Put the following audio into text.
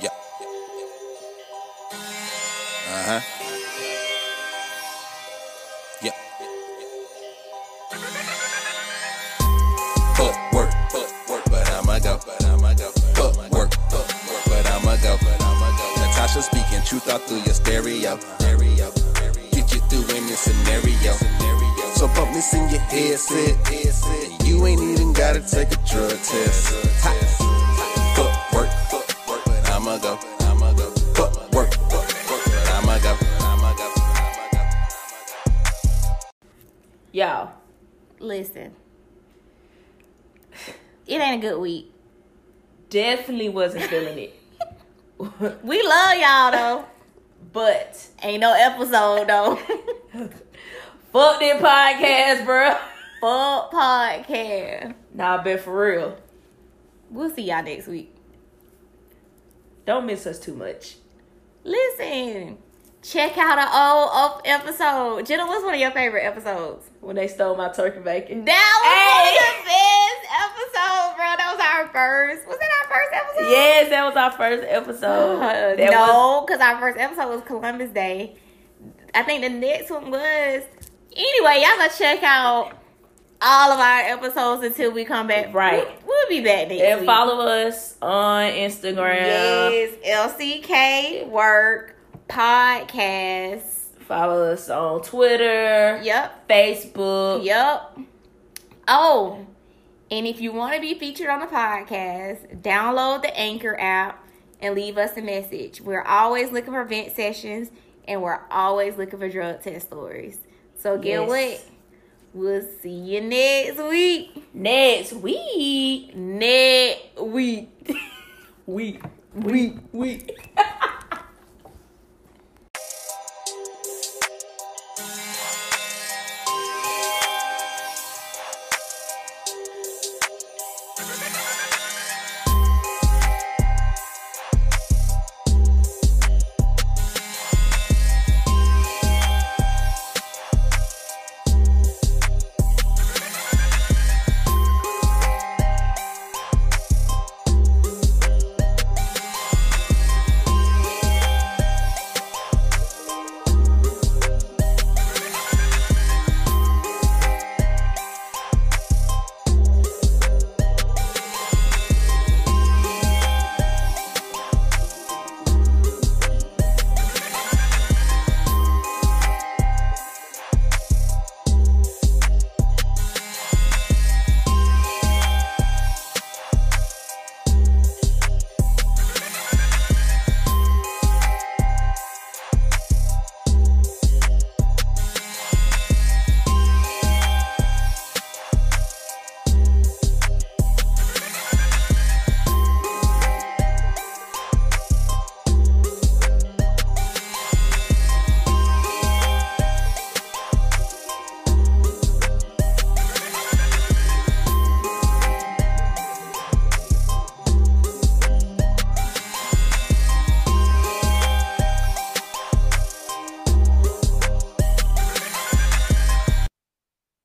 Yeah. Uh huh. Yeah. Fuck work, fuck work, but I'ma go, but I'ma go. Fuck work, fuck work, but I'ma go, but I'ma go. Natasha speaking truth out through your stereo. Stereo. Get you through any scenario. So pump this in your headset. You ain't even gotta take a drug test. Ha. Y'all, Listen, it ain't a good week. definitely wasn't feeling it. We love y'all though. But Ain't no episode though. fuck that podcast, bro. Fuck podcast. Nah, bet for real. We'll see y'all next week. Don't miss us too much. Listen, check out our old episode. Jenna, what's one of your favorite episodes? When they stole my turkey bacon. That was of the best episodes, bro. That was our first. Was it our first episode? Yes, that was our first episode. Uh, no, because our first episode was Columbus Day. I think the next one was. Anyway, y'all gotta check out all of our episodes until we come back. Right. We'll, we'll be back next and week. follow us on Instagram. Yes, LCK Work Podcast. Follow us on Twitter, Yep. Facebook. Yep. Oh, and if you want to be featured on the podcast, download the Anchor app and leave us a message. We're always looking for vent sessions and we're always looking for drug test stories. So get Yes. what? We'll see you next week. Next week. Next week. Week. Week. Week.